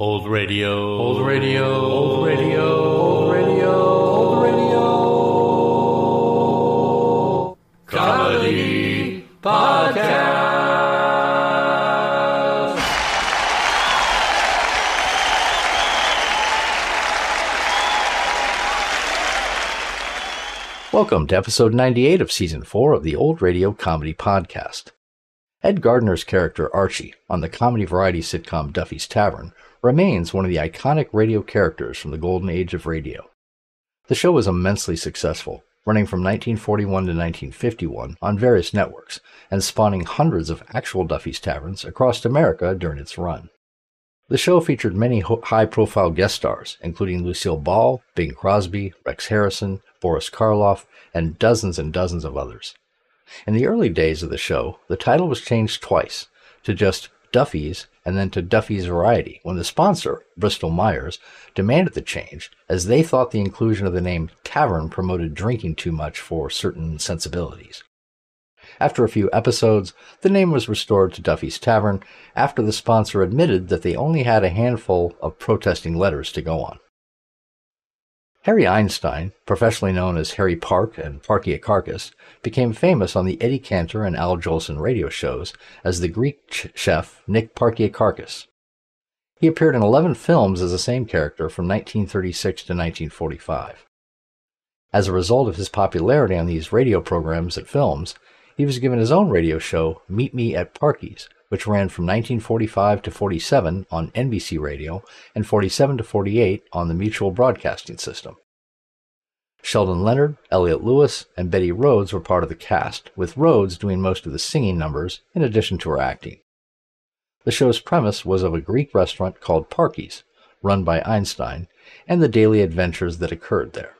Old radio, old radio, old radio, old radio, old radio. Comedy podcast. Welcome to episode 98 of season 4 of the Old Radio Comedy Podcast. Ed Gardner's character Archie on the comedy variety sitcom Duffy's Tavern remains one of the iconic radio characters from the golden age of radio. The show was immensely successful, running from 1941 to 1951 on various networks and spawning hundreds of actual Duffy's Taverns across America during its run. The show featured many high profile guest stars, including Lucille Ball, Bing Crosby, Rex Harrison, Boris Karloff, and dozens and dozens of others. In the early days of the show, the title was changed twice to just Duffy's and then to Duffy's Variety when the sponsor, Bristol Myers, demanded the change as they thought the inclusion of the name Tavern promoted drinking too much for certain sensibilities. After a few episodes, the name was restored to Duffy's Tavern after the sponsor admitted that they only had a handful of protesting letters to go on. Harry Einstein, professionally known as Harry Parke and Parkyakarkus, became famous on the Eddie Cantor and Al Jolson radio shows as the Greek ch- chef Nick Parkyakarkus. He appeared in 11 films as the same character from 1936 to 1945. As a result of his popularity on these radio programs and films, he was given his own radio show, Meet Me at Parky's, which ran from 1945 to 47 on NBC Radio and 47 to 48 on the Mutual Broadcasting System. Sheldon Leonard, Elliott Lewis, and Betty Rhodes were part of the cast, with Rhodes doing most of the singing numbers in addition to her acting. The show's premise was of a Greek restaurant called Parky's, run by Einstein, and the daily adventures that occurred there.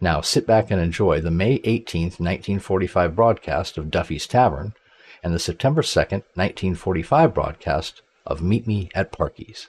Now sit back and enjoy the May 18, 1945 broadcast of Duffy's Tavern and the September 2nd, 1945 broadcast of Meet Me at Parky's.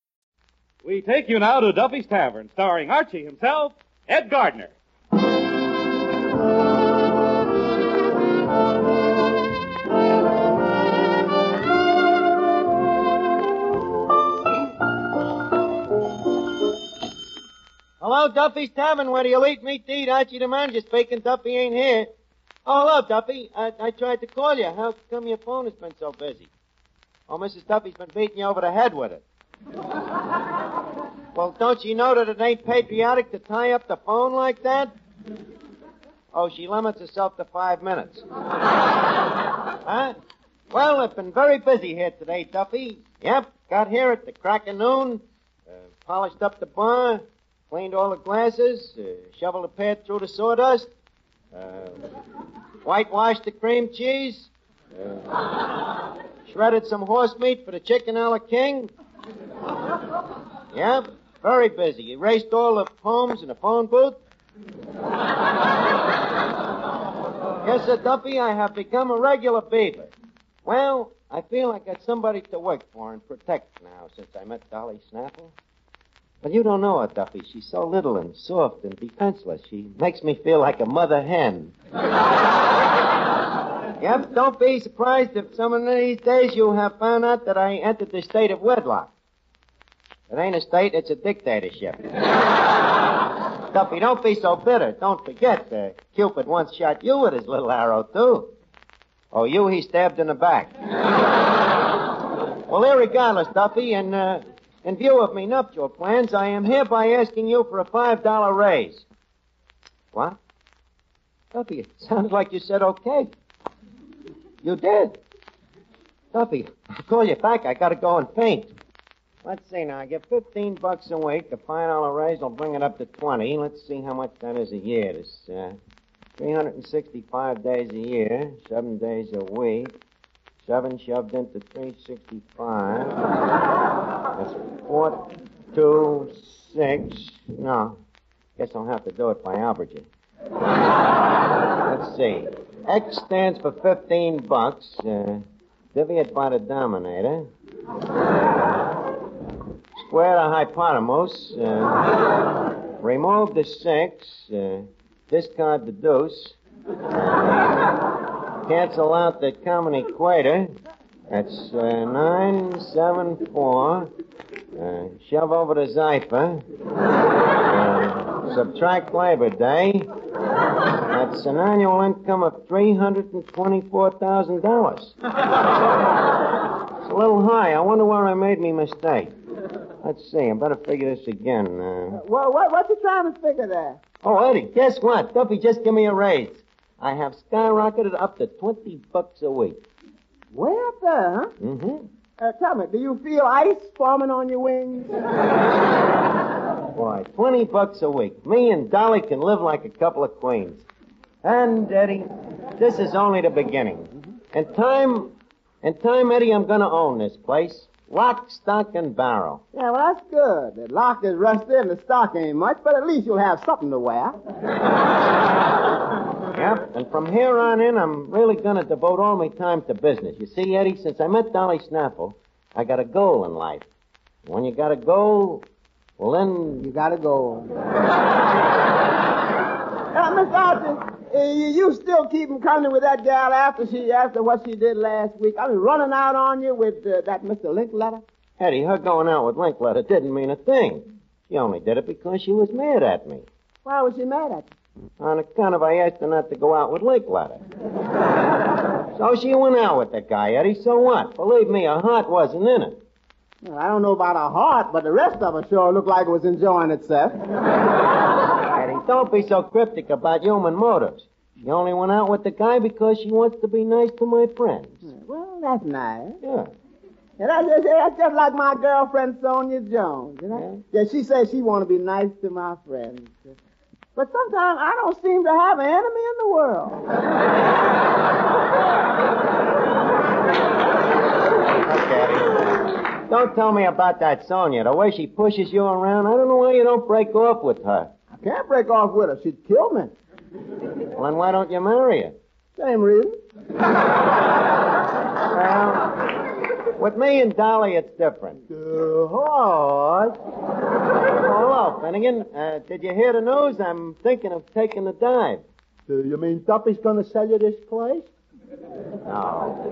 We take you now to Duffy's Tavern, starring Archie himself, Ed Gardner. Hello, Duffy's Tavern. Where do you eat meat to eat? Archie the manager speaking. Duffy ain't here. Oh, hello, Duffy. I, I tried to call you. How come your phone has been so busy? Oh, Mrs. Duffy's been beating you over the head with it. Well, don't you know that it ain't patriotic to tie up the phone like that? Oh, she limits herself to five minutes. huh? Well, I've been very busy here today, Duffy. Yep, got here at the crack of noon, uh, polished up the bar, cleaned all the glasses, uh, shoveled a pair through the sawdust, uh, whitewashed the cream cheese, uh, shredded some horse meat for the chicken a la king. Yep, very busy. Erased all the poems in the phone booth. yes, sir, Duffy, I have become a regular beaver. Well, I feel I got somebody to work for and protect now since I met Dolly Snapple. But you don't know her, Duffy. She's so little and soft and defenseless. She makes me feel like a mother hen. yep, don't be surprised if some of these days you have found out that I entered the state of wedlock. It ain't a state, it's a dictatorship. Duffy, don't be so bitter. Don't forget, uh, Cupid once shot you with his little arrow, too. Oh, you he stabbed in the back. well, irregardless, Duffy, and uh, in view of me nuptial plans, I am hereby asking you for a $5 raise. What? Duffy, it sounded like you said okay. You did. Duffy, I'll call you back. I gotta go and paint. Let's see now. I get 15 bucks a week. The $5 raise will bring it up to 20. Let's see how much that is a year. It's uh, 365 days a year, seven days a week. Seven shoved into 365. That's four, two, six. No. Guess I'll have to do it by averaging. Let's see. X stands for 15 bucks. Uh, divvy it by the dominator. Square the hypotenuse. Uh, remove the six. Uh, discard the deuce. Uh, cancel out the common equator. That's uh, nine, seven, four. Uh, shove over the Zypher. Uh, subtract Labor Day. That's an annual income of $324,000. It's a little high. I wonder where I made me mistake. Let's see. I better figure this again. Uh, Well, what, what you trying to figure there? oh, Eddie, guess what? Duffy just give me a raise. I have skyrocketed up to 20 bucks a week. Way up there, huh? Mm-hmm. Uh, tell me, do you feel ice forming on your wings? Why, 20 bucks a week. Me and Dolly can live like a couple of queens. And, Eddie, this is only the beginning. In time, in time, Eddie, I'm gonna own this place. Lock, stock, and barrel. Yeah, well, that's good. The lock is rusty and the stock ain't much, but at least you'll have something to wear. Yep. And from here on in, I'm really gonna devote all my time to business. You see, Eddie, since I met Dolly Snapple, I got a goal in life. When you got a goal, well then, You got a goal. uh, Miss Archie, uh, you, still keeping company with that gal after she after what she did last week? I mean, running out on you with uh, that Mr. Linkletter? Eddie, her going out with Linkletter didn't mean a thing. She only did it because she was mad at me. Why was she mad at you? On account of I asked her not to go out with Linkletter. so she went out with the guy, Eddie. So what? Believe me, her heart wasn't in it. Well, I don't know about her heart, but the rest of her sure looked like it was enjoying itself. Eddie, don't be so cryptic about human motives. She only went out with the guy because she wants to be nice to my friends. Well, that's nice. Yeah. And that's just, that's just like my girlfriend Sonia Jones. You know? Yeah, she says she want to be nice to my friends. But sometimes I don't seem to have an enemy in the world. Eddie. Don't tell me about that Sonia. The way she pushes you around, I don't know why you don't break off with her. I can't break off with her. She'd kill me. Well, then why don't you marry her? Same reason. Well, with me and Dolly, it's different. Uh, horse. Oh, hello, Finnegan. Uh, did you hear the news? I'm thinking of taking a dive. Do you mean Duffy's going to sell you this place? No.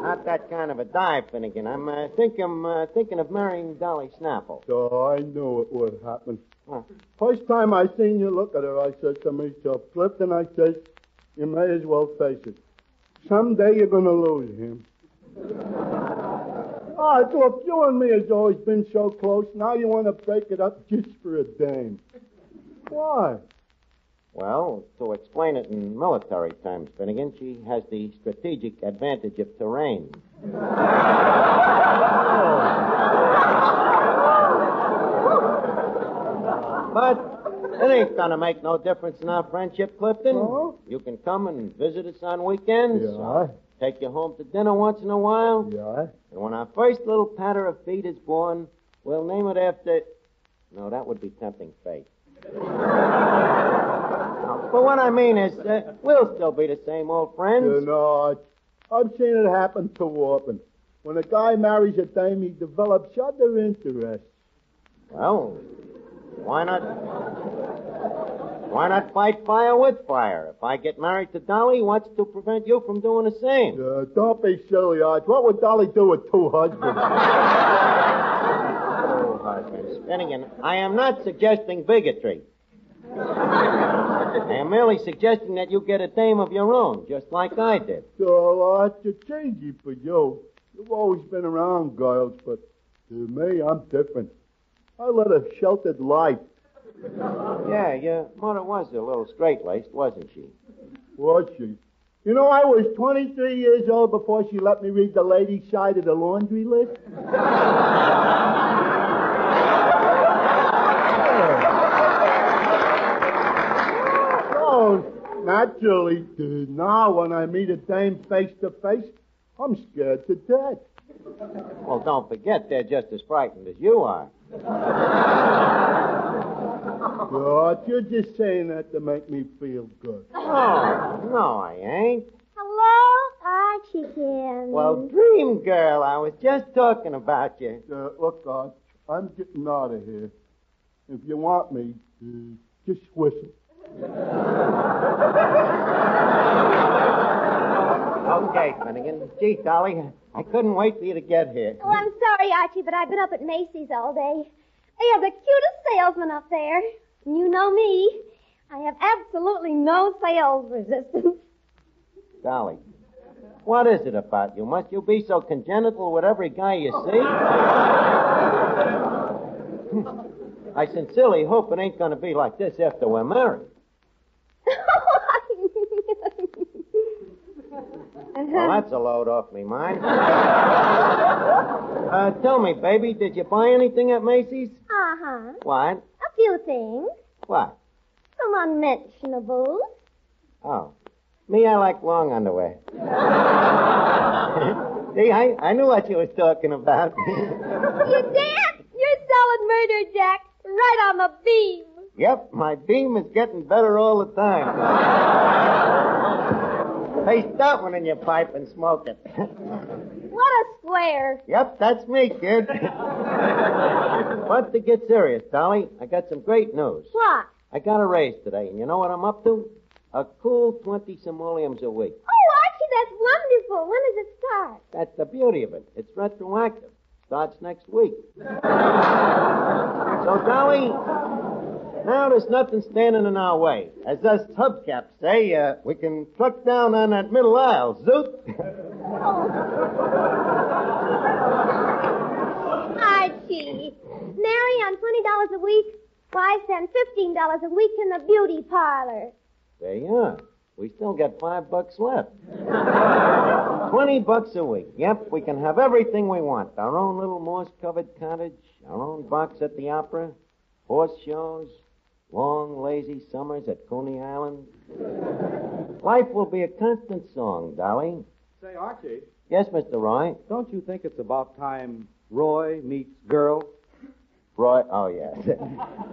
Not that kind of a dive, Finnegan. I'm uh, think I'm uh, thinking of marrying Dolly Snapple. So I knew it would happen. Huh. First time I seen you look at her, I said to myself, Clifton, I said, you may as well face it. Someday you're going to lose him. Ah, so if you and me has always been so close, now you want to break it up just for a dame. Why? Well, to explain it in military terms, Finnegan, she has the strategic advantage of terrain. But it ain't gonna make no difference in our friendship, Clifton. Oh? You can come and visit us on weekends. Yeah. Take you home to dinner once in a while. Yeah. And when our first little patter of feet is born, we'll name it after. No, that would be tempting fate. No, but what I mean is, uh, we'll still be the same old friends. You know, I've seen it happen too often. When a guy marries a dame, he develops other interests. Well, why not? Why not fight fire with fire? If I get married to Dolly, what's to prevent you from doing the same? Uh, don't be silly, Arch. What would Dolly do with two husbands? Oh, husbands. Finnegan, I am not suggesting bigotry. I am merely suggesting that you get a dame of your own, just like I did. so, Arch, it's easy for you. You've always been around girls, but to me, I'm different. I led a sheltered life. Yeah, your mother was a little straight-laced, wasn't she? Was she? You know, I was 23 years old before she let me read the ladies' side of the laundry list. Oh, naturally. Now, when I meet a dame face to face, I'm scared to death. Well, don't forget, they're just as frightened as you are. God, you're just saying that to make me feel good. Oh, no, I ain't. Hello, Archie Ken. Well, Dream Girl, I was just talking about you. Uh, look, God, I'm getting out of here. If you want me, uh, just whistle. Okay, Finnegan. Gee, Dolly, I couldn't wait for you to get here. Oh, I'm sorry, Archie, but I've been up at Macy's all day. They have the cutest salesman up there. You know me. I have absolutely no sales resistance. Dolly, what is it about you? Must you be so congenital with every guy you see? I sincerely hope it ain't going to be like this after we're married. Well, that's a load off me mind. uh, tell me, baby, did you buy anything at Macy's? Uh-huh. What? Few things. What? Some unmentionables. Oh. Me, I like long underwear. See, I, I knew what you was talking about. You did? You're solid murder, Jack. Right on the beam. yep, my beam is getting better all the time. hey, that one in your pipe and smoke it. What a square. yep, that's me, kid. but to get serious, Dolly, I got some great news. What? I got a raise today, and you know what I'm up to? A cool 20 simoleons a week. Oh, Archie, that's wonderful. When does it start? That's the beauty of it. It's retroactive. Starts next week. so, Dolly, now there's nothing standing in our way. As us hubcaps say, uh, we can truck down on that middle aisle. Zoot! Archie, marry on $20 a week, wife send $15 a week in the beauty parlor. there you are. We still got five bucks left. Twenty bucks a week. Yep, we can have everything we want. Our own little moss-covered cottage, our own box at the opera, horse shows, long, lazy summers at Coney Island. Life will be a constant song, Dolly. Say, Archie, Yes, Mr. Roy. don't you think it's about time Roy meets girl? Roy, oh, yes.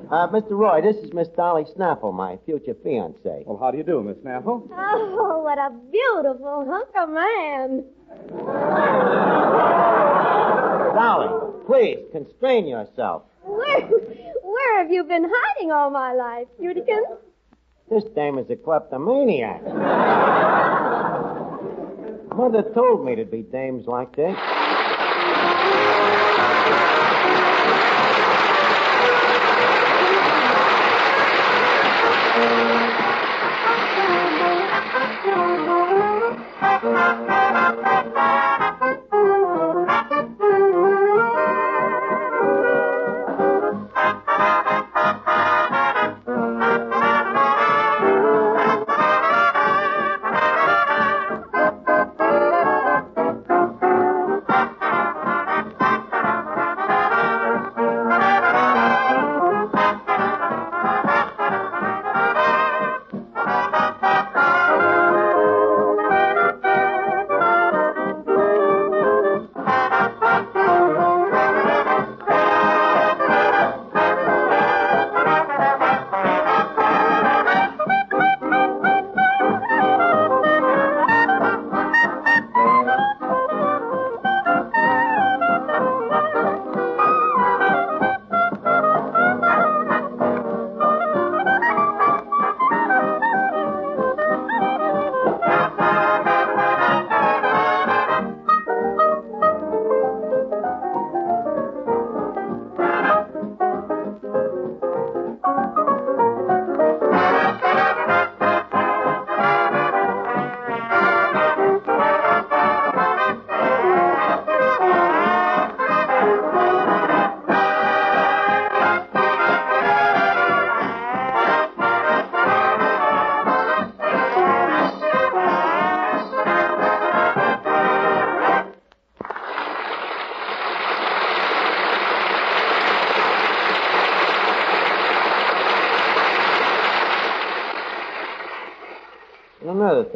uh, Mr. Roy, this is Miss Dolly Snaffle, my future fiancée. Well, how do you do, Miss Snaffle? Oh, what a beautiful hunk of man. Dolly, please, constrain yourself. Where, where have you been hiding all my life, Judikins? This dame is a kleptomaniac. Mother told me there'd be dames like this.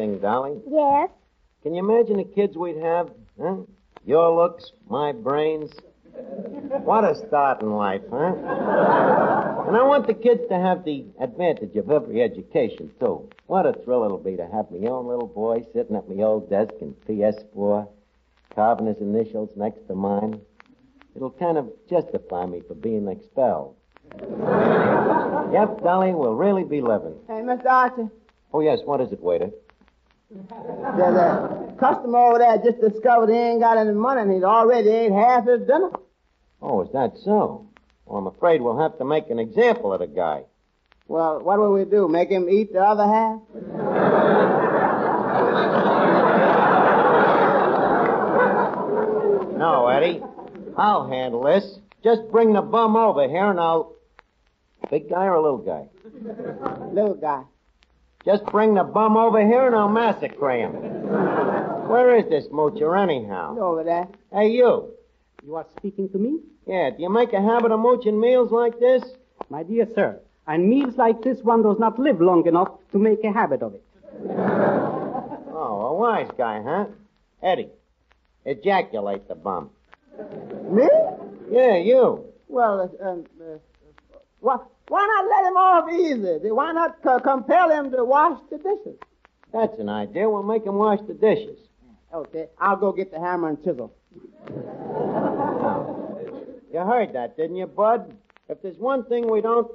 another thing, Dolly. Yes? Can you imagine the kids we'd have? Huh? Your looks, my brains. What a start in life, huh? And I want the kids to have the advantage of every education, too. What a thrill it'll be to have my own little boy sitting at my old desk in PS4, carving his initials next to mine. It'll kind of justify me for being expelled. yep, Dolly, we'll really be living. Hey, Mr. Archie, Oh, yes, what is it, waiter? There's a customer over there just discovered he ain't got any money and he's already ate half his dinner. Oh, is that so? Well, I'm afraid we'll have to make an example of the guy. Well, what will we do? Make him eat the other half? No, Eddie. I'll handle this. Just bring the bum over here and I'll. Big guy or a little guy? Little guy. Just bring the bum over here and I'll massacre him. Where is this moocher anyhow? Over there. Hey, you. You are speaking to me? Yeah, do you make a habit of mooching meals like this? My dear sir, on meals like this one does not live long enough to make a habit of it. Oh, a wise guy, huh? Eddie, ejaculate the bum. Me? Yeah, you. Well, uh, uh, uh, why, why not let him off easy? Why not co- compel him to wash the dishes? That's an idea. We'll make him wash the dishes. Okay, I'll go get the hammer and chisel. You heard that, didn't you, Bud? If there's one thing we don't.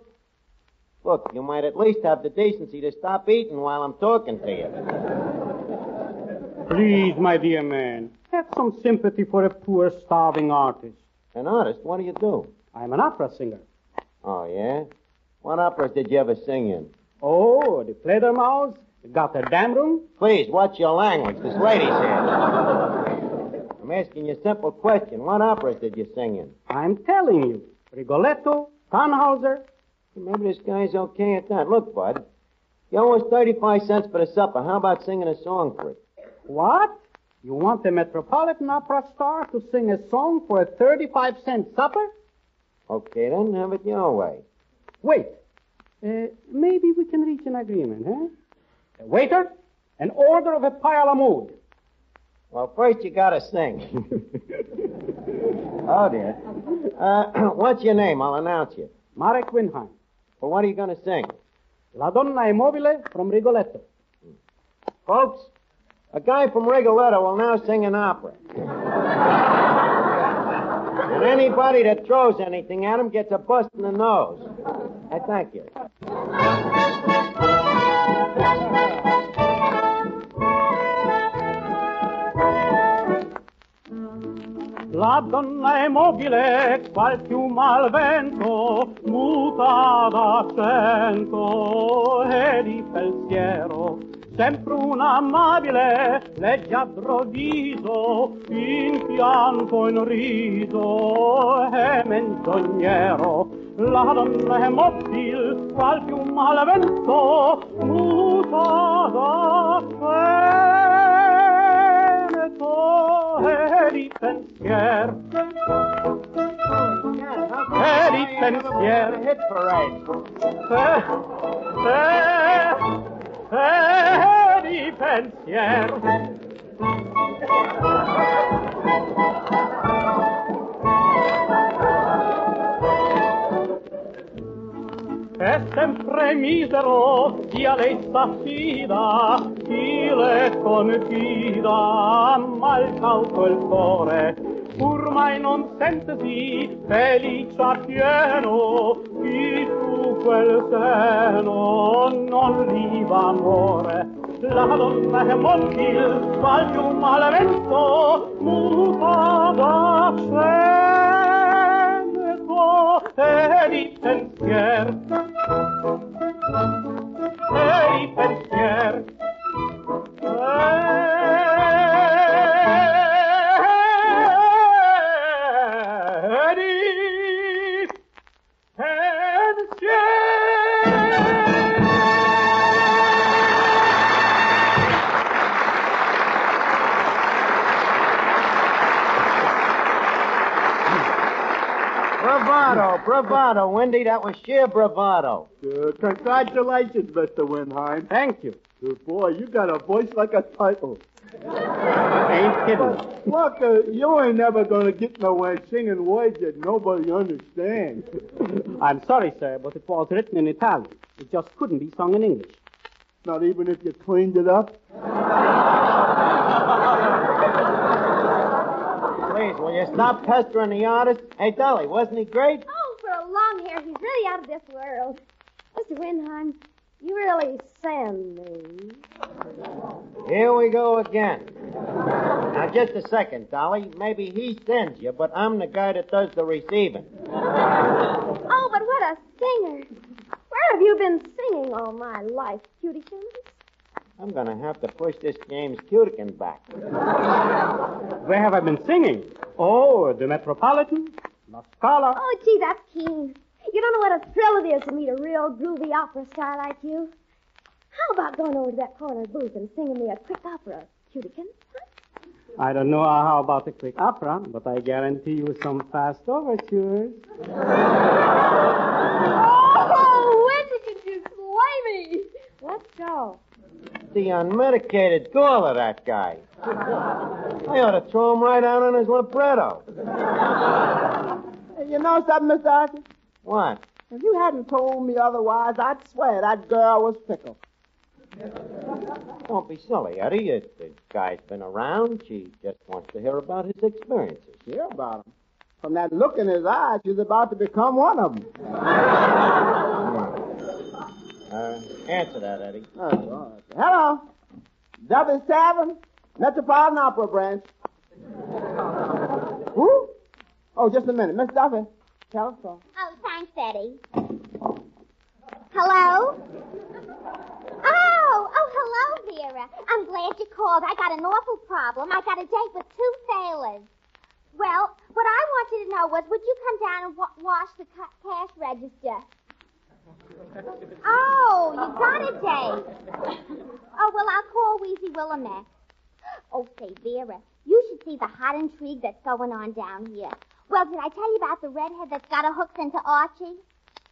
Look, you might at least have the decency to stop eating while I'm talking to you. Please, my dear man, have some sympathy for a poor, starving artist. An artist, what do you do? I'm an opera singer. Oh, yeah? What operas did you ever sing in? Oh, the Fledermaus, the Gotterdammerung. Please, watch your language. This lady's here. I'm asking you a simple question. What operas did you sing in? I'm telling you. Rigoletto, Tannhauser. Maybe this guy's okay at that. Look, Bud, you owe us 35 cents for the supper. How about singing a song for it? What? You want the Metropolitan Opera star to sing a song for a 35 cent supper? Okay, then, have it your way. Wait. Uh, maybe we can reach an agreement, huh? Uh, waiter, an order of a pile of mood. Well, first you gotta sing. oh, dear. Uh, what's your name? I'll announce you. Marek Winheim. Well, what are you gonna sing? La Donna Immobile from Rigoletto. Folks, a guy from Rigoletto will now sing an opera. and anybody that throws anything at him gets a bust in the nose. I thank you. La donna è mobile, qual piuma al vento, muta d'accento e di pensiero. Sempre un amabile, leggiadro viso, in pianto, in riso e menzognero. La donna è mobile, qual piuma al vento, muta d'accento e di pensier. E di pensier. Hit eh, eh. E, e, e di È sempre misero, chi a lei s'affida, chi le confida, mal cauto il cuore, pur mai non sentesi felice a pieno, chi su quel seno non liva amore. La donna è mobil, qual più mal vento, muta d'accento e di pensier. E di Bravado, Wendy. That was sheer bravado. Uh, congratulations, Mr. Winheim. Thank you. Good Boy, you got a voice like a title. Ain't kidding. Look, uh, you ain't never gonna get nowhere singing words that nobody understands. I'm sorry, sir, but it was written in Italian. It just couldn't be sung in English. Not even if you cleaned it up. Please, will you stop pestering the artist? Hey, Dolly, wasn't he great? For a long hair, he's really out of this world. Mr. Winheim, you really send me. Here we go again. Now, just a second, Dolly. Maybe he sends you, but I'm the guy that does the receiving. Oh, but what a singer. Where have you been singing all my life, Cutykins? I'm gonna have to push this James Cutikin back. Where have I been singing? Oh, the Metropolitan, La Scala. Oh, gee, that's keen. You don't know what a thrill it is to meet a real groovy opera star like you. How about going over to that corner booth and singing me a quick opera, Cutykins? I don't know how about a quick opera, but I guarantee you some fast overtures. Oh, when did you slay me? Let's go. The unmedicated gall of that guy. I ought to throw him right out on his libretto. You know something, Mr. Archie? What? If you hadn't told me otherwise, I'd swear that girl was fickle. Don't be silly, Eddie. It, the guy's been around. She just wants to hear about his experiences. Hear about him. From that look in his eyes, she's about to become one of them. Uh, answer that, Eddie. Hello. Duffy's Tavern, Metropolitan Opera Branch. Who? Oh, just a minute. Miss us so. Oh, thanks, Eddie. Hello? Oh, oh, hello, Vera. I'm glad you called. I got an awful problem. I got a date with two sailors. Well, what I wanted to know was, would you come down and wa- wash the ca- cash register? Oh, you got a date. Oh, well, I'll call Wheezy Willamette. Oh, say, Vera, you should see the hot intrigue that's going on down here. Well, did I tell you about the redhead that's got a hooked into Archie?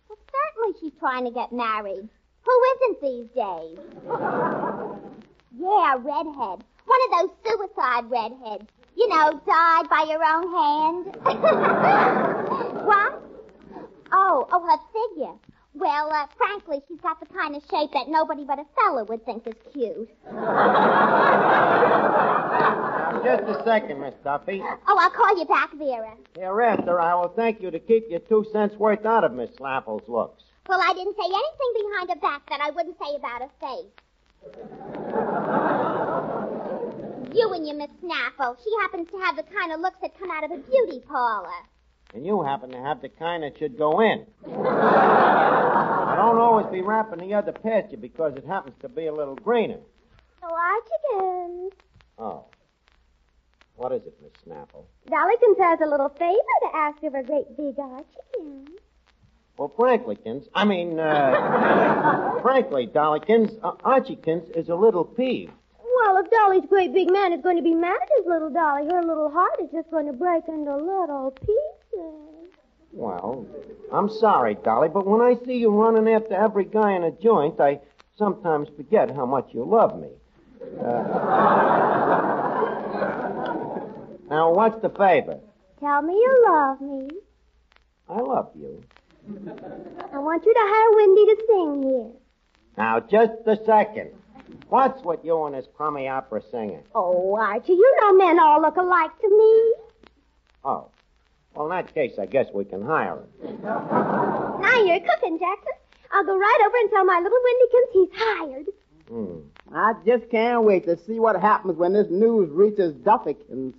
Well, certainly she's trying to get married. Who isn't these days? yeah, redhead. One of those suicide redheads. You know, died by your own hand. what? Oh, oh, her figure. Well, uh, frankly, she's got the kind of shape that nobody but a fella would think is cute. Just a second, Miss Duffy. Oh, I'll call you back, Vera. Hereafter, I will thank you to keep your two cents worth out of Miss Slapple's looks. Well, I didn't say anything behind her back that I wouldn't say about her face. You and your Miss Snaffle. She happens to have the kind of looks that come out of a beauty parlor. And you happen to have the kind that should go in. I don't always be wrapping the other pasture because it happens to be a little greener. Our chickens. Oh. What is it, Miss Snapple? Dollykins has a little favor to ask of her great big chickens. Well, Franklykins, I mean, uh, frankly, Dollykins, uh, Archiekins is a little peeved. Well, if Dolly's great big man is going to be mad at his little Dolly, her little heart is just going to break into little pieces. Well, I'm sorry, Dolly, but when I see you running after every guy in a joint, I sometimes forget how much you love me. Uh, now, what's the favor? Tell me you love me. I love you. I want you to hire Wendy to sing here. Now, just a second. What's with you and this crummy opera singing? Oh, Archie, you know men all look alike to me. Oh. Well, in that case, I guess we can hire him. Now you're cooking, Jackson. I'll go right over and tell my little Wendykins he's hired. Hmm. I just can't wait to see what happens when this news reaches Duffykins.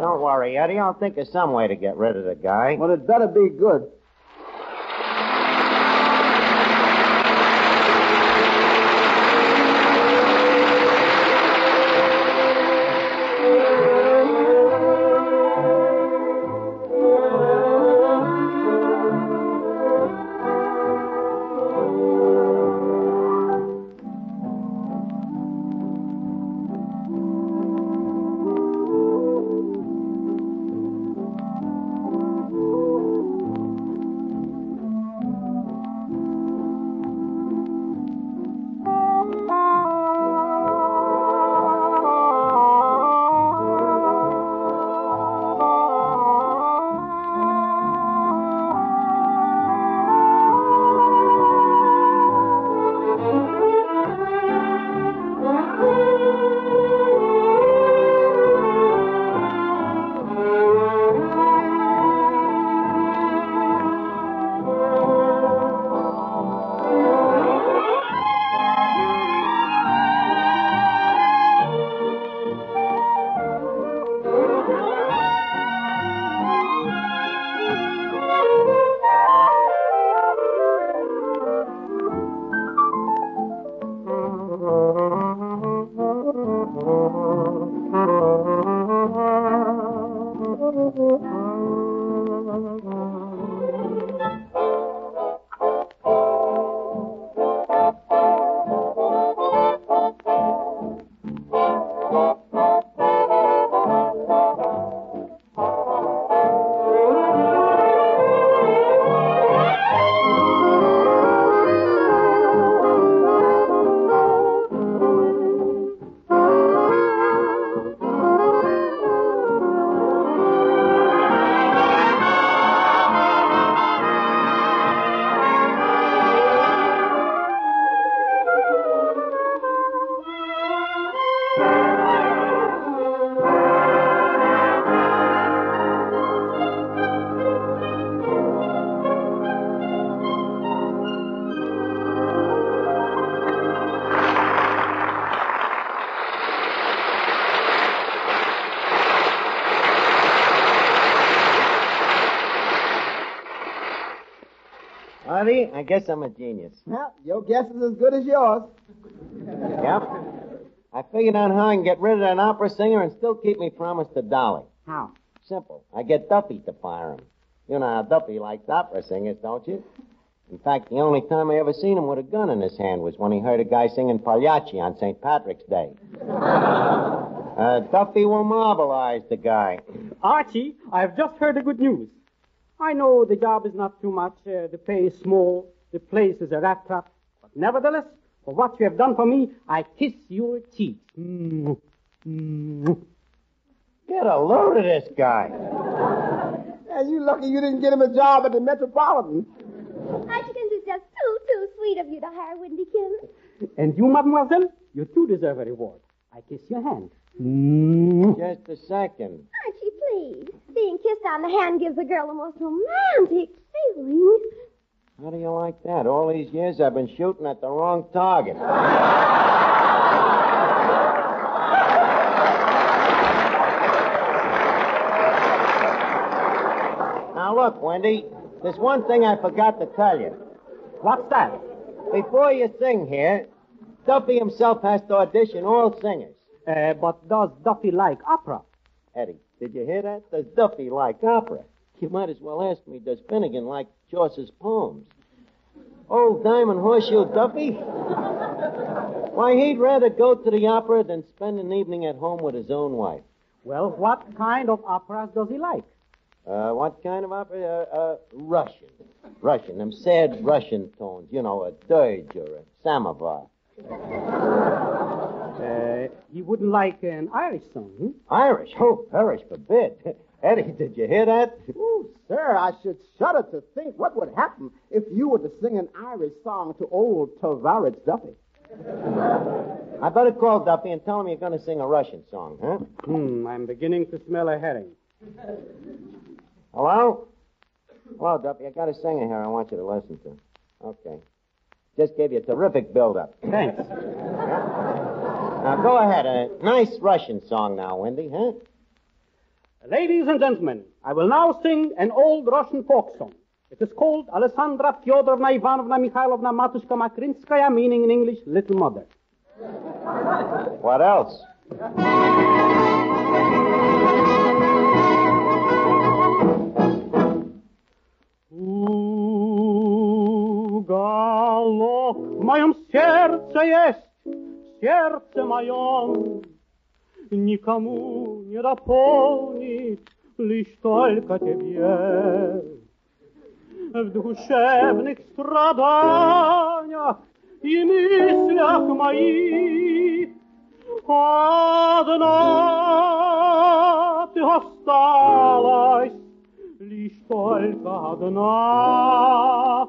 Don't worry, Eddie. I'll think of some way to get rid of the guy. Well, it better be good. I guess I'm a genius. Well, your guess is as good as yours. Yep. I figured out how I can get rid of that opera singer and still keep me promise to Dolly. How? Simple. I get Duffy to fire him. You know how Duffy likes opera singers, don't you? In fact, the only time I ever seen him with a gun in his hand was when he heard a guy singing Pagliacci on St. Patrick's Day. uh, Duffy will mobilize the guy. Archie, I have just heard the good news. I know the job is not too much, uh, the pay is small, the place is a rat trap, but nevertheless, for what you have done for me, I kiss your cheek. Get a load of this guy. And you lucky you didn't get him a job at the Metropolitan. Archikins is just too, too sweet of you to hire Windykins. And you, mademoiselle, you too deserve a reward. I kiss your hand. Just a second. Archie, please. Being kissed on the hand gives a girl the most romantic feeling. How do you like that? All these years I've been shooting at the wrong target. now look, Wendy, there's one thing I forgot to tell you. What's that? Before you sing here, Duffy himself has to audition all singers. Uh, but does Duffy like opera? Eddie, did you hear that? Does Duffy like opera? You might as well ask me, does Finnegan like Chaucer's poems? Old Diamond Horseshoe Duffy? Why, he'd rather go to the opera than spend an evening at home with his own wife. Well, what kind of operas does he like? Uh, what kind of opera? Uh, uh, Russian. Russian. Them sad Russian tones. You know, a dirge or a samovar. Uh, he wouldn't like an Irish song, hmm? Irish? Oh, perish forbid. Eddie, did you hear that? Oh, sir, I should shudder to think what would happen if you were to sing an Irish song to old Tavares Duffy. I better call Duffy and tell him you're going to sing a Russian song, huh? Hmm, I'm beginning to smell a herring. Hello? Hello, Duffy. I got a singer here I want you to listen to. Okay. Just gave you a terrific build-up. Thanks. Now, go ahead. A nice Russian song now, Wendy, huh? Ladies and gentlemen, I will now sing an old Russian folk song. It is called Alessandra Fyodorovna Ivanovna Mikhailovna Matushka Makrinskaya, meaning in English, Little Mother. What else? Уголок в моем сердце есть, в сердце моем никому не дополнить, лишь только тебе. В душевных страданиях и мыслях моих одна ты осталась, лишь только одна.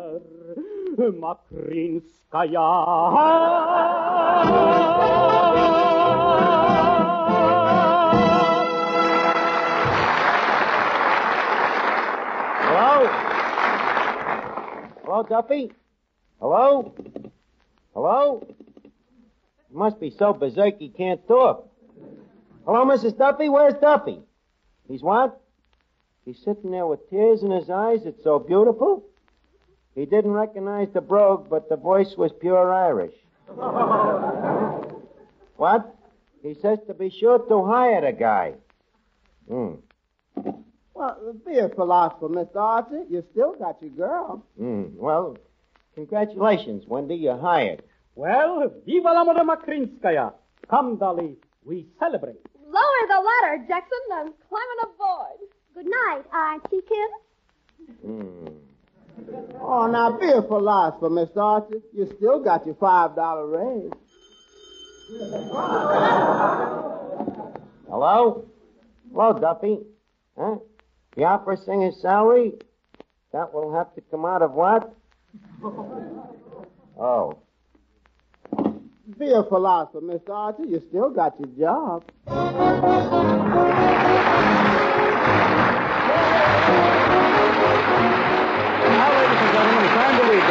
Makrinskaya. Hello? Hello, Duffy? Hello? Hello? You must be so berserk he can't talk. Hello, Mrs. Duffy? Where's Duffy? He's what? He's sitting there with tears in his eyes. It's so beautiful. He didn't recognize the brogue, but the voice was pure Irish. what? He says to be sure to hire the guy. Hmm. Well, be a philosopher, Mr. Archie. You still got your girl. Hmm. Well, congratulations, Wendy. You're hired. Well, viva la moda Makrinskaya. Come, Dolly, we celebrate. Lower the ladder, Jackson. I'm climbing aboard. Good night, Archie Hmm. Oh, now be a philosopher, Mr. Archie. You still got your five dollar raise. Hello? Hello, Duffy. Huh? The opera singer's salary? That will have to come out of what? Oh. Be a philosopher, Mr. Archie. You still got your job.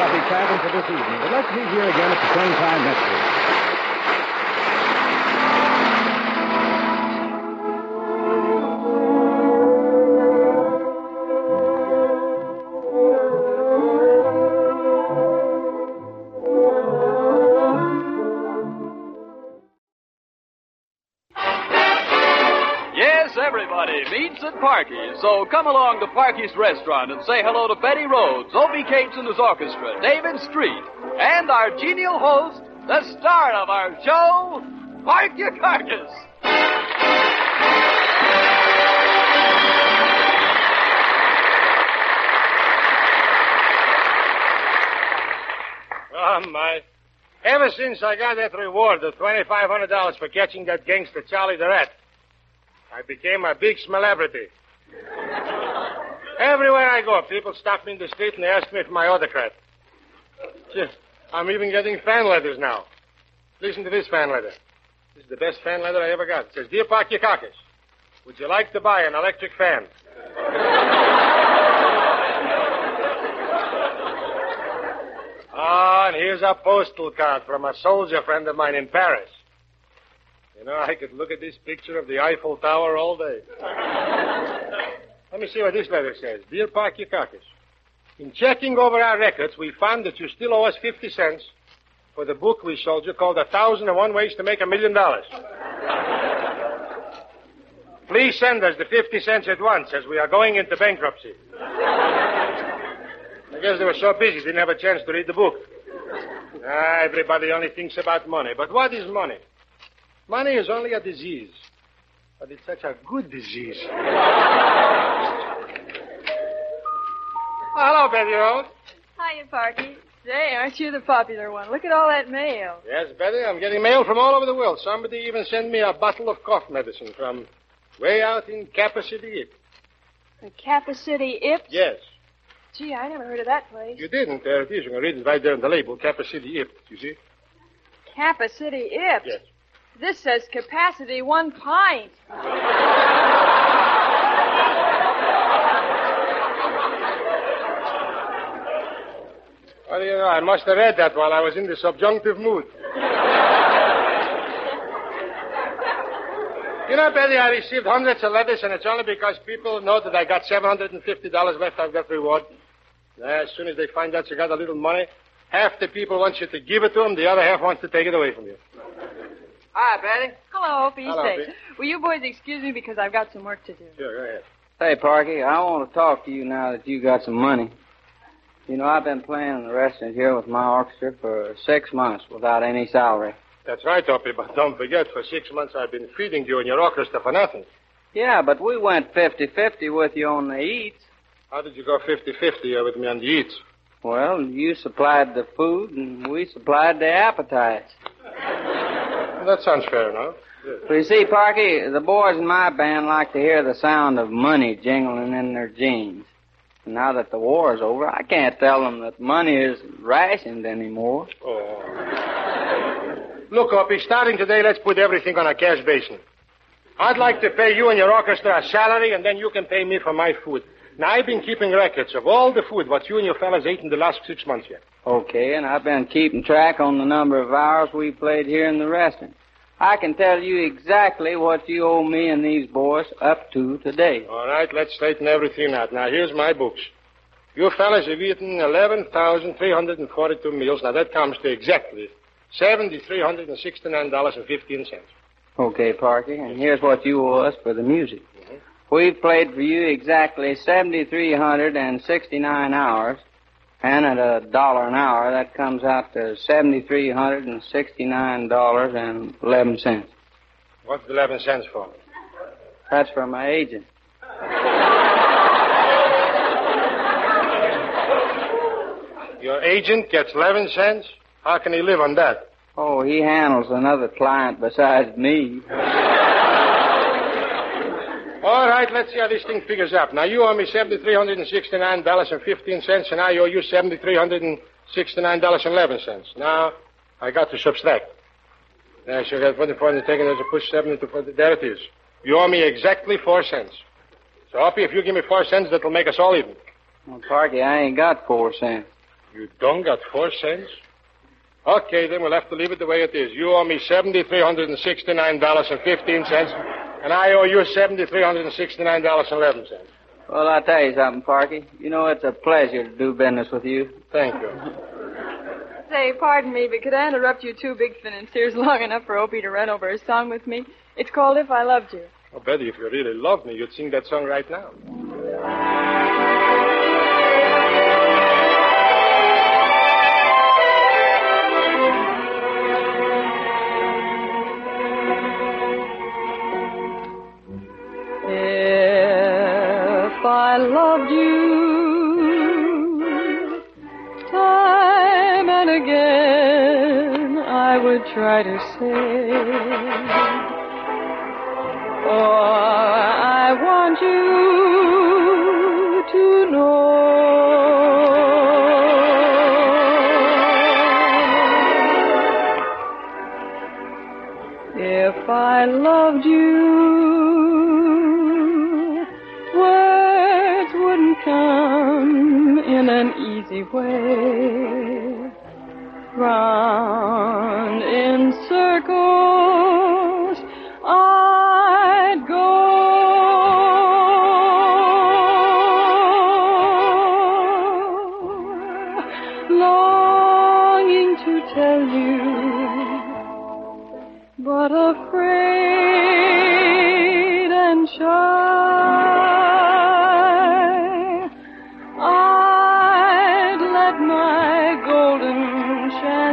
Duffy Tavern for this evening. But let's meet here again at the same time next week. Parky's. So come along to Parky's restaurant and say hello to Betty Rhodes, Opie Cates and his orchestra, David Street, and our genial host, the star of our show, Parkyakarkus. Oh, ah, my. Ever since I got that reward of $2,500 for catching that gangster Charlie the Rat, I became a big celebrity. Everywhere I go, people stop me in the street and they ask me for my autograph. Gee, I'm even getting fan letters now. Listen to this fan letter. This is the best fan letter I ever got. It says, Dear Parkyakarkus, would you like to buy an electric fan? Ah, and here's a postal card from a soldier friend of mine in Paris. You know, I could look at this picture of the Eiffel Tower all day. Let me see what this letter says. Dear Parkyakarkus, in checking over our records, we found that you still owe us 50 cents for the book we sold you called A Thousand and One Ways to Make a Million Dollars. Please send us the 50 cents at once as we are going into bankruptcy. I guess they were so busy they didn't have a chance to read the book. Ah, everybody only thinks about money. But what is money? Money is only a disease. But it's such a good disease. Hello, Betty Rhodes. Hiya, Parky. Say, aren't you the popular one? Look at all that mail. Yes, Betty, I'm getting mail from all over the world. Somebody even sent me a bottle of cough medicine from way out in Kappa City. The Kappa City Ips? Yes. Gee, I never heard of that place. You didn't. There it is. You can read it right there on the label. Kappa City Ip. You see? Kappa City Ips? Yes. This says capacity one pint. Well, you know, I must have read that while I was in the subjunctive mood. you know, Betty, I received hundreds of letters, and it's only because people know that I got $750 left of that reward. As soon as they find out you got a little money, half the people want you to give it to them, the other half wants to take it away from you. Hi, Betty. Hello, Opie. Hello, Say, Opie. will you boys excuse me because I've got some work to do? Sure, go ahead. Hey, Parky, I want to talk to you now that you got some money. You know, I've been playing in the restaurant here with my orchestra for six months without any salary. That's right, Opie, but don't forget, for six months I've been feeding you and your orchestra for nothing. Yeah, but we went 50-50 with you on the eats. How did you go 50-50 with me on the eats? Well, you supplied the food and we supplied the appetites. That sounds fair enough. Well, you see, Parky, the boys in my band like to hear the sound of money jingling in their jeans. And now that the war is over, I can't tell them that money isn't rationed anymore. Oh. Look, Opie, starting today, let's put everything on a cash basis. I'd like to pay you and your orchestra a salary, and then you can pay me for my food. Now, I've been keeping records of all the food what you and your fellas ate in the last six months here. Okay, and I've been keeping track on the number of hours we played here in the restaurant. I can tell you exactly what you owe me and these boys up to today. All right, let's straighten everything out. Now, here's my books. You fellas have eaten 11,342 meals. Now, that comes to exactly $7,369.15. Okay, Parky, and here's what you owe us for the music. We've played for you exactly 7,369 hours, and at a dollar an hour, that comes out to $7,369.11. What's the 11 cents for? That's for my agent. Your agent gets 11 cents? How can he live on that? Oh, he handles another client besides me. All right, let's see how this thing figures up. Now, you owe me $7,369.15, and I owe you $7,369.11. Now, I got to subtract. Yeah, so the point of taking is to push seven into four. There it is. You owe me exactly four cents. So, Opie, if you give me four cents, that'll make us all even. Well, Parky, I ain't got four cents. You don't got four cents? Okay, then we'll have to leave it the way it is. You owe me $7,369.15, and I owe you $7,369.11. Well, I'll tell you something, Parky. You know, it's a pleasure to do business with you. Thank you. Say, pardon me, but could I interrupt you two big financiers long enough for Opie to run over a song with me? It's called If I Loved You. Oh, Betty, if you really loved me, you'd sing that song right now. Try to say, Oh, I want you to know. If I loved you, words wouldn't come in an easy way.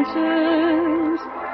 Chances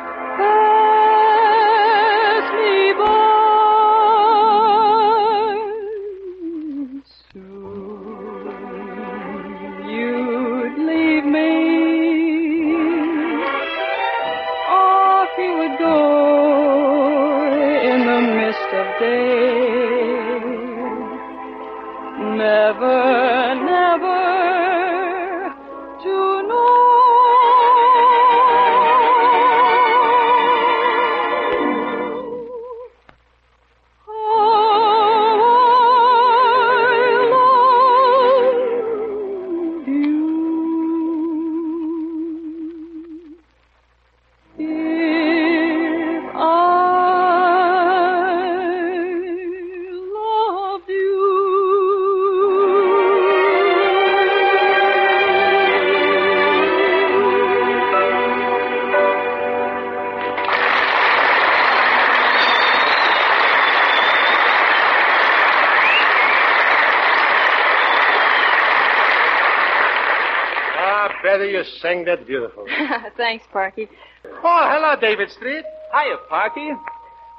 Betty, you sang that beautiful. Thanks, Parky. Oh, hello, David Street. Hiya, Parky.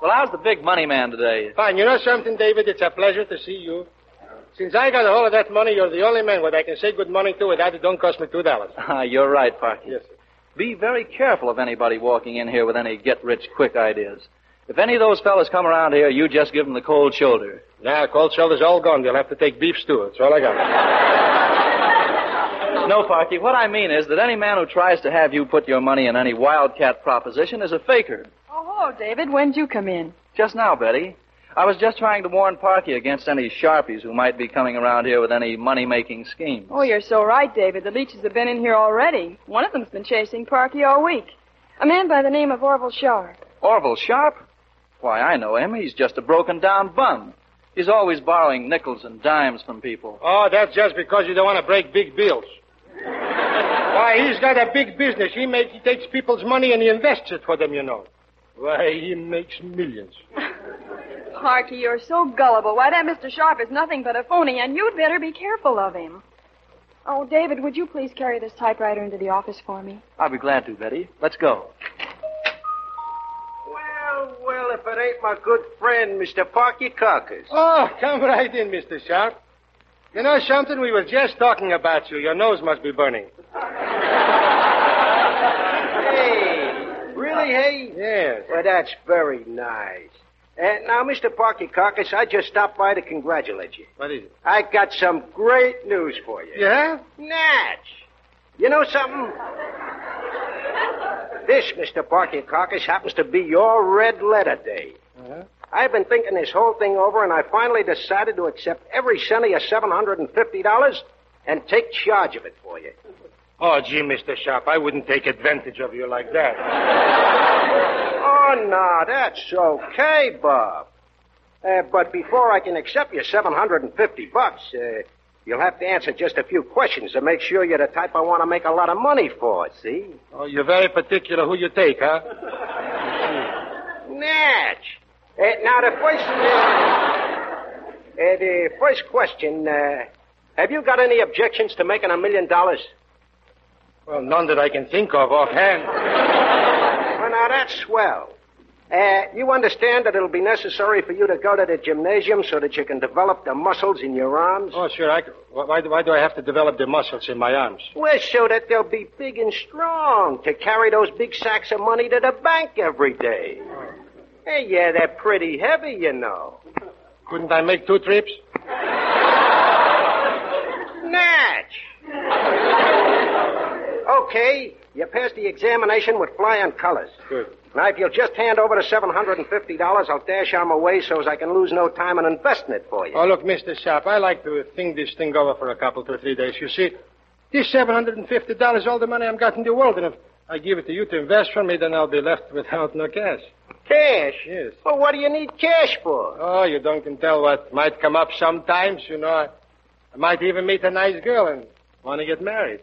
Well, how's the big money man today? Fine. You know something, David? It's a pleasure to see you. Since I got all of that money, you're the only man what I can say good morning to without it don't cost me two dollars. Ah, You're right, Parky. Yes, sir. Be very careful of anybody walking in here with any get-rich-quick ideas. If any of those fellas come around here, you just give them the cold shoulder. Now, cold shoulder's all gone. They'll have to take beef stew. That's all I got. No, Parky, what I mean is that any man who tries to have you put your money in any wildcat proposition is a faker. Oh, hello, David. When'd you come in? Just now, Betty. I was just trying to warn Parky against any sharpies who might be coming around here with any money-making schemes. Oh, you're so right, David. The leeches have been in here already. One of them's been chasing Parky all week. A man by the name of Orville Sharp. Orville Sharp? Why, I know him. He's just a broken-down bum. He's always borrowing nickels and dimes from people. Oh, that's just because you don't want to break big bills. Why, he's got a big business. He makes, he takes people's money and he invests it for them, you know. Why, he makes millions. Parky, you're so gullible. Why, that Mr. Sharp is nothing but a phony, and you'd better be careful of him. Oh, David, would you please carry this typewriter into the office for me? I'll be glad to, Betty. Let's go. Well, well, if it ain't my good friend, Mr. Parkyakarkus. Oh, come right in, Mr. Sharp. You know something? We were just talking about you. Your nose must be burning. Hey, really, hey? Yes. Well, that's very nice. Uh, now, Mr. Parkyakarkus, I just stopped by to congratulate you. What is it? I got some great news for you. Yeah? Natch. You know something? This, Mr. Parkyakarkus, happens to be your red letter day. Uh-huh. I've been thinking this whole thing over, and I finally decided to accept every cent of your $750 and take charge of it for you. Oh, gee, Mr. Sharp, I wouldn't take advantage of you like that. Oh, no, that's okay, Bob. Uh, but before I can accept your 750 bucks, uh, you'll have to answer just a few questions to make sure you're the type I want to make a lot of money for, see? Oh, you're very particular who you take, huh? Natch. Uh, now, the first, uh, uh, the first question, uh, have you got any objections to making a million dollars? Well, none that I can think of offhand. Well, now, that's swell. Uh, you understand that it'll be necessary for you to go to the gymnasium so that you can develop the muscles in your arms? Oh, sure. I, why, why do I have to develop the muscles in my arms? Well, so that they'll be big and strong to carry those big sacks of money to the bank every day. Hey, yeah, they're pretty heavy, you know. Couldn't I make two trips? Natch. Okay, you passed the examination with flying colors. Good. Now, if you'll just hand over the $750, I'll dash on my way so as I can lose no time in investing it for you. Oh, look, Mr. Sharp, I like to think this thing over for a couple, two, or three days. You see, this $750 is all the money I've got in the world, and if I give it to you to invest for me, then I'll be left without no cash. Cash? Yes. Well, what do you need cash for? Oh, you don't can tell what might come up sometimes, you know. I, I might even meet a nice girl and want to get married.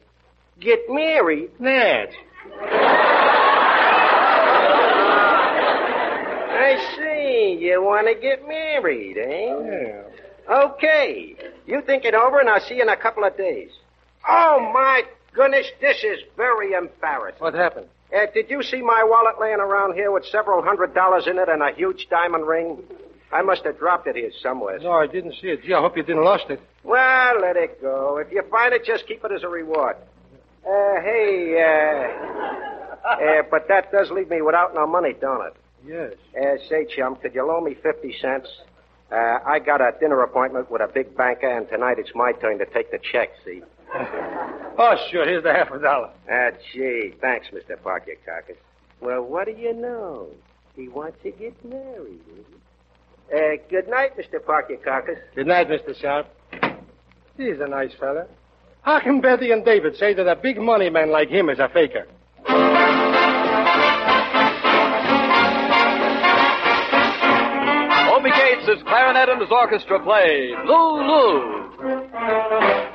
Get married? Natch. I see. You want to get married, eh? Yeah. Okay. You think it over, and I'll see you in a couple of days. Oh, my goodness, this is very embarrassing. What happened? Uh, did you see my wallet laying around here with several hundred dollars in it and a huge diamond ring? I must have dropped it here somewhere. No, I didn't see it. Gee, I hope you didn't lost it. Well, let it go. If you find it, just keep it as a reward. Uh, hey, uh, uh, but that does leave me without no money, don't it? Yes. Uh, say, chum, could you loan me 50 cents? Uh, I got a dinner appointment with a big banker, and tonight it's my turn to take the check, see? Oh, sure. Here's the half a dollar. Ah, gee. Thanks, Mr. Parker Carcass. Well, what do you know? He wants to get married. eh? Uh, good night, Mr. Parkyakarkus. Good night, Mr. Sharp. He's a nice fella. How can Betty and David say that a big money man like him is a faker? Opie Cates' his clarinet and his orchestra play Lulu. pardon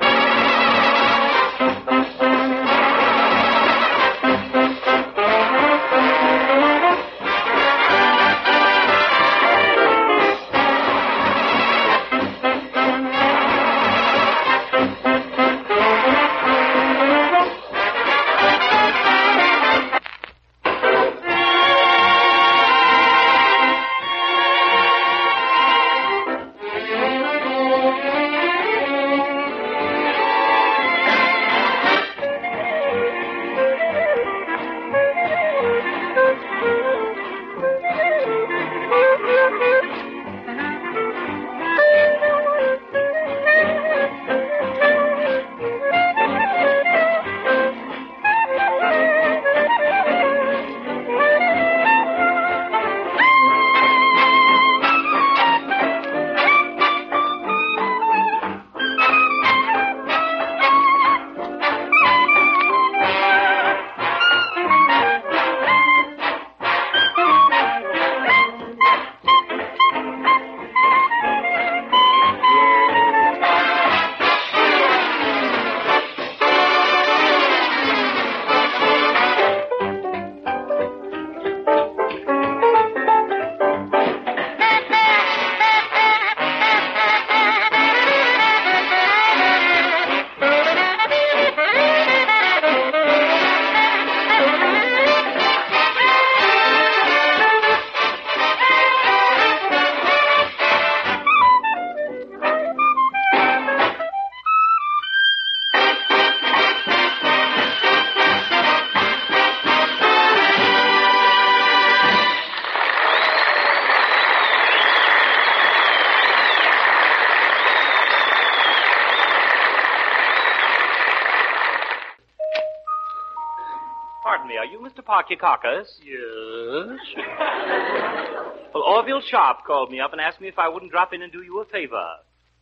Orville Sharp called me up and asked me if I wouldn't drop in and do you a favor.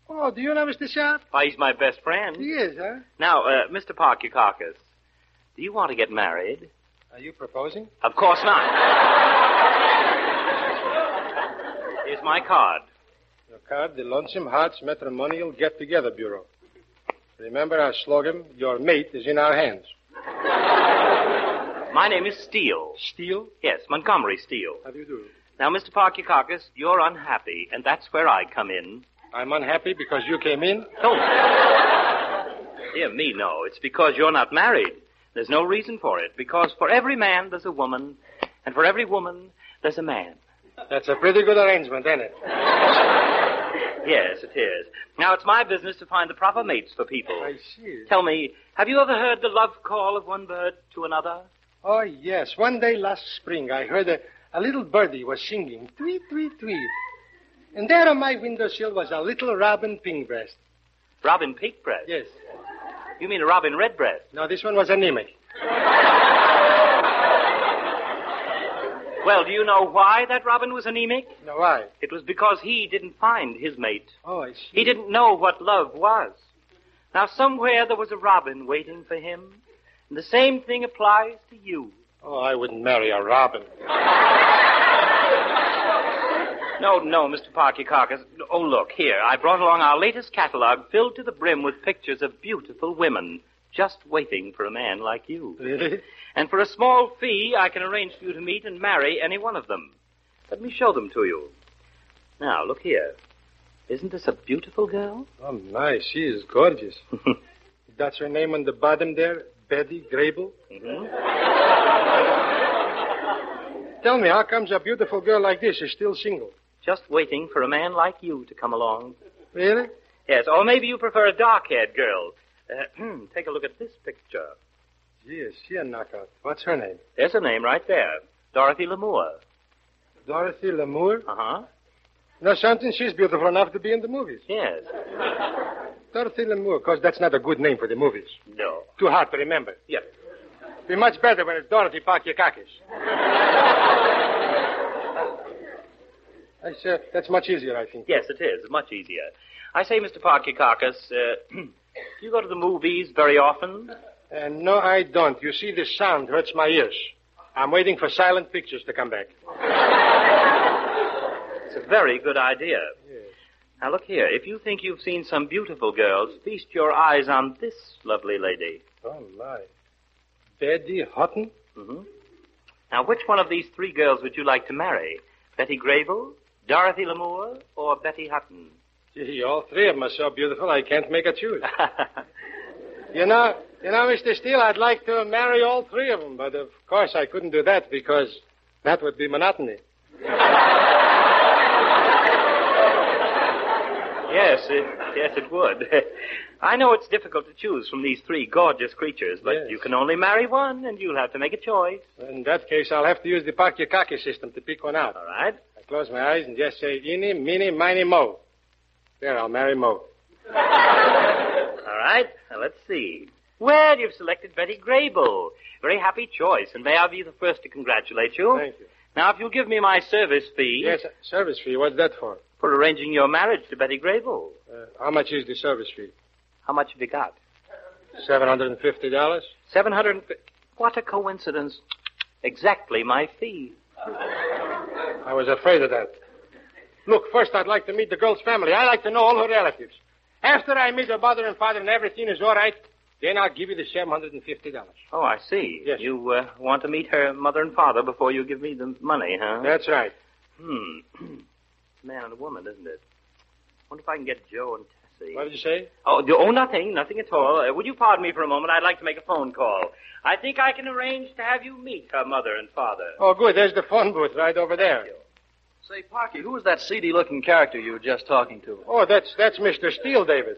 Oh, do you know Mr. Sharp? Why, he's my best friend. He is, huh? Now, uh, Mr. Parkyakarkus, do you want to get married? Are you proposing? Of course not. Here's my card. Your card, the Lonesome Hearts Matrimonial Get Together Bureau. Remember our slogan, your mate is in our hands. My name is Steele. Steele? Yes, Montgomery Steele. How do you do? Now, Mr. Parkyakarkus, you're unhappy, and that's where I come in. I'm unhappy because you came in? Don't. Dear me, no. It's because you're not married. There's no reason for it. Because for every man, there's a woman, and for every woman, there's a man. That's a pretty good arrangement, isn't it? Yes, it is. Now, it's my business to find the proper mates for people. I see. Tell me, have you ever heard the love call of one bird to another? Oh, yes. One day last spring, I heard a, a little birdie was singing, tweet, tweet, tweet. And there on my windowsill was a little robin pingbreast. Robin Pinkbreast? Yes. You mean a robin redbreast? No, this one was anemic. Well, do you know why that robin was anemic? No, why? It was because he didn't find his mate. Oh, I see. He didn't know what love was. Now, somewhere there was a robin waiting for him, and the same thing applies to you. Oh, I wouldn't marry a robin. No, no, Mr. Parkyakarkus. Oh, look, here. I brought along our latest catalog filled to the brim with pictures of beautiful women just waiting for a man like you. Really? And for a small fee, I can arrange for you to meet and marry any one of them. Let me show them to you. Now, look here. Isn't this a beautiful girl? Oh, my, she is gorgeous. That's her name on the bottom there, Betty Grable? Mm-hmm. Tell me, how comes a beautiful girl like this is still single? Just waiting for a man like you to come along. Really? Yes, or maybe you prefer a dark-haired girl. Uh, take a look at this picture. Gee, is she a knockout? What's her name? There's her name right there. Dorothy Lamour. Dorothy Lamour? Uh-huh. No, something, she's beautiful enough to be in the movies. Yes. Dorothy Lamour, of course, that's not a good name for the movies. No. Too hard to remember. Yes. Be much better when it's Dorothy Parkyakarkus. That's, uh, that's much easier, I think. Yes, it is. Much easier. I say, Mr. Parkyakarkus, uh, do you go to the movies very often? Uh, no, I don't. You see, the sound hurts my ears. I'm waiting for silent pictures to come back. It's a very good idea. Now, look here. If you think you've seen some beautiful girls, feast your eyes on this lovely lady. Oh, my. Betty Hutton? Mm-hmm. Now, which one of these three girls would you like to marry? Betty Grable, Dorothy Lamour, or Betty Hutton? Gee, all three of them are so beautiful, I can't make a choose. you know, you know, Mr. Steele, I'd like to marry all three of them, but of course I couldn't do that because that would be monotony. Yes, it, yes, it would. I know it's difficult to choose from these three gorgeous creatures, but Yes. you can only marry one, and you'll have to make a choice. In that case, I'll have to use the Pakyakaki system to pick one out. All right. I close my eyes and just say, Eeny, meeny, miny, mo. There, I'll marry Mo. All right. Now, let's see. Well, you've selected Betty Grable. Very happy choice, and may I be the first to congratulate you? Thank you. Now, if you'll give me my service fee Yes, service fee. What's that for? For arranging your marriage to Betty Grable. Uh, how much is the service fee? How much have you got? Seven hundred and fifty dollars. Seven hundred. What a coincidence. Exactly my fee. I was afraid of that. Look, first I'd like to meet the girl's family. I like to know all her relatives. After I meet her mother and father and everything is all right, then I'll give you the seven hundred and fifty dollars. Oh, I see. Yes. You uh, want to meet her mother and father before you give me the money, huh? That's right. Hmm. Man and a woman, isn't it? wonder if I can get Joe and Tessie. What did you say? Oh, do- oh, nothing, nothing at all. Uh, would you pardon me for a moment? I'd like to make a phone call. I think I can arrange to have you meet her mother and father. Oh, good. There's the phone booth right over there. Say, Parky, who was that seedy-looking character you were just talking to? Oh, that's that's Mr. Steele, David.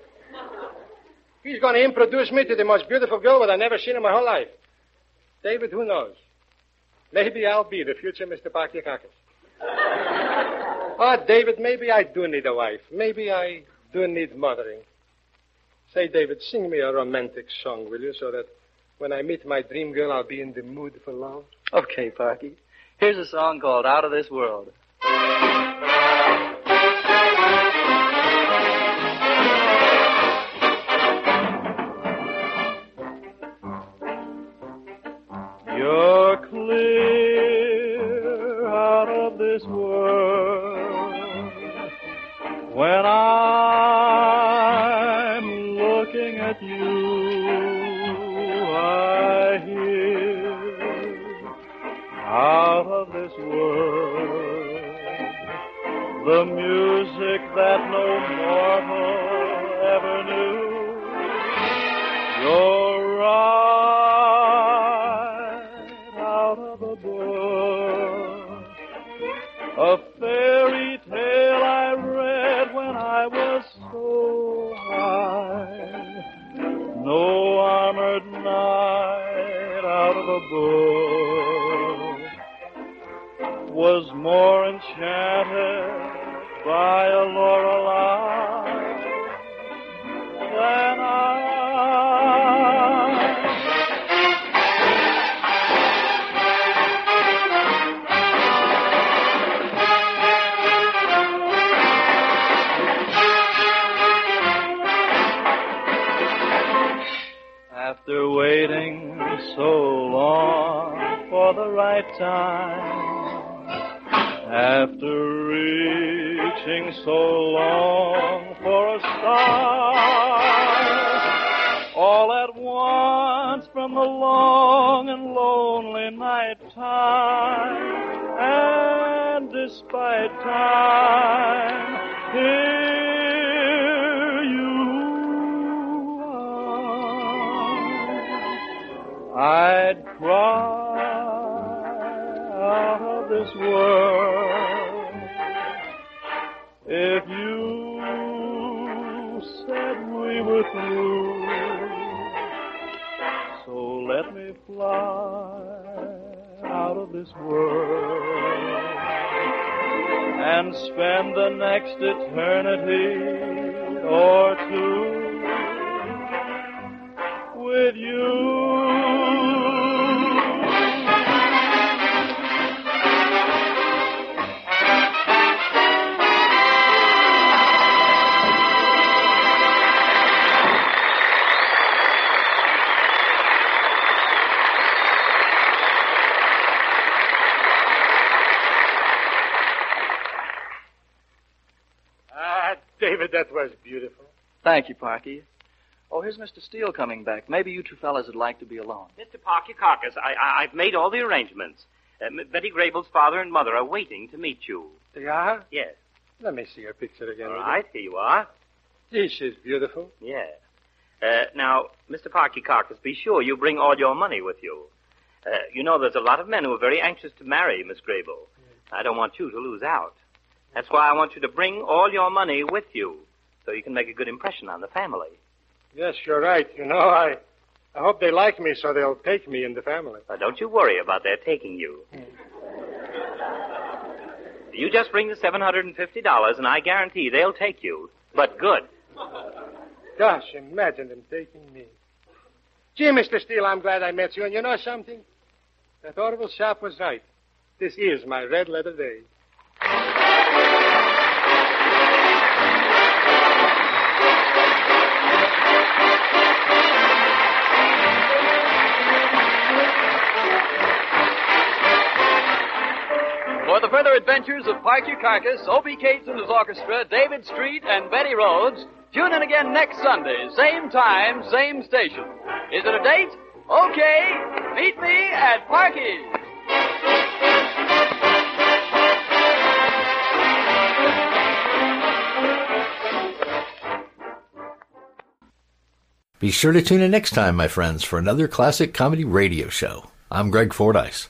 He's going to introduce me to the most beautiful girl that I've never seen in my whole life. David, who knows? Maybe I'll be the future Mr. Parky Pakyakakis. Oh, David, maybe I do need a wife. Maybe I do need mothering. Say, David, sing me a romantic song, will you, so that When I meet my dream girl, I'll be in the mood for love. Okay, Parky. Here's a song called Out of This World. Beautiful. Thank you, Parky. Oh, here's Mr. Steele coming back. Maybe you two fellas would like to be alone. Mr. Parkyakarkus, I, I, I've made all the arrangements. Uh, M- Betty Grable's father and mother are waiting to meet you. They are? Yes. Let me see her picture again. All will you? right, here you are. Gee, she's beautiful. Yeah. Uh, now, Mr. Parkyakarkus, be sure you bring all your money with you. Uh, you know, there's a lot of men who are very anxious to marry Miss Grable. I don't want you to lose out. That's why I want you to bring all your money with you, so you can make a good impression on the family. Yes, you're right. You know, I, I hope they like me so they'll take me in the family. Now, don't you worry about their taking you. You just bring the $750, and I guarantee they'll take you. But good. Gosh, imagine them taking me. Gee, Mr. Steele, I'm glad I met you. And you know something? That Orville Sharp was right. This is my red letter day. Adventures of Parkyakarkus, Opie Cates and his orchestra, David Street, and Betty Rhodes, tune in again next Sunday, same time, same station. Is it a date? Okay, meet me at Parky's. Be sure to tune in next time, my friends, for another classic comedy radio show. I'm Greg Fordyce.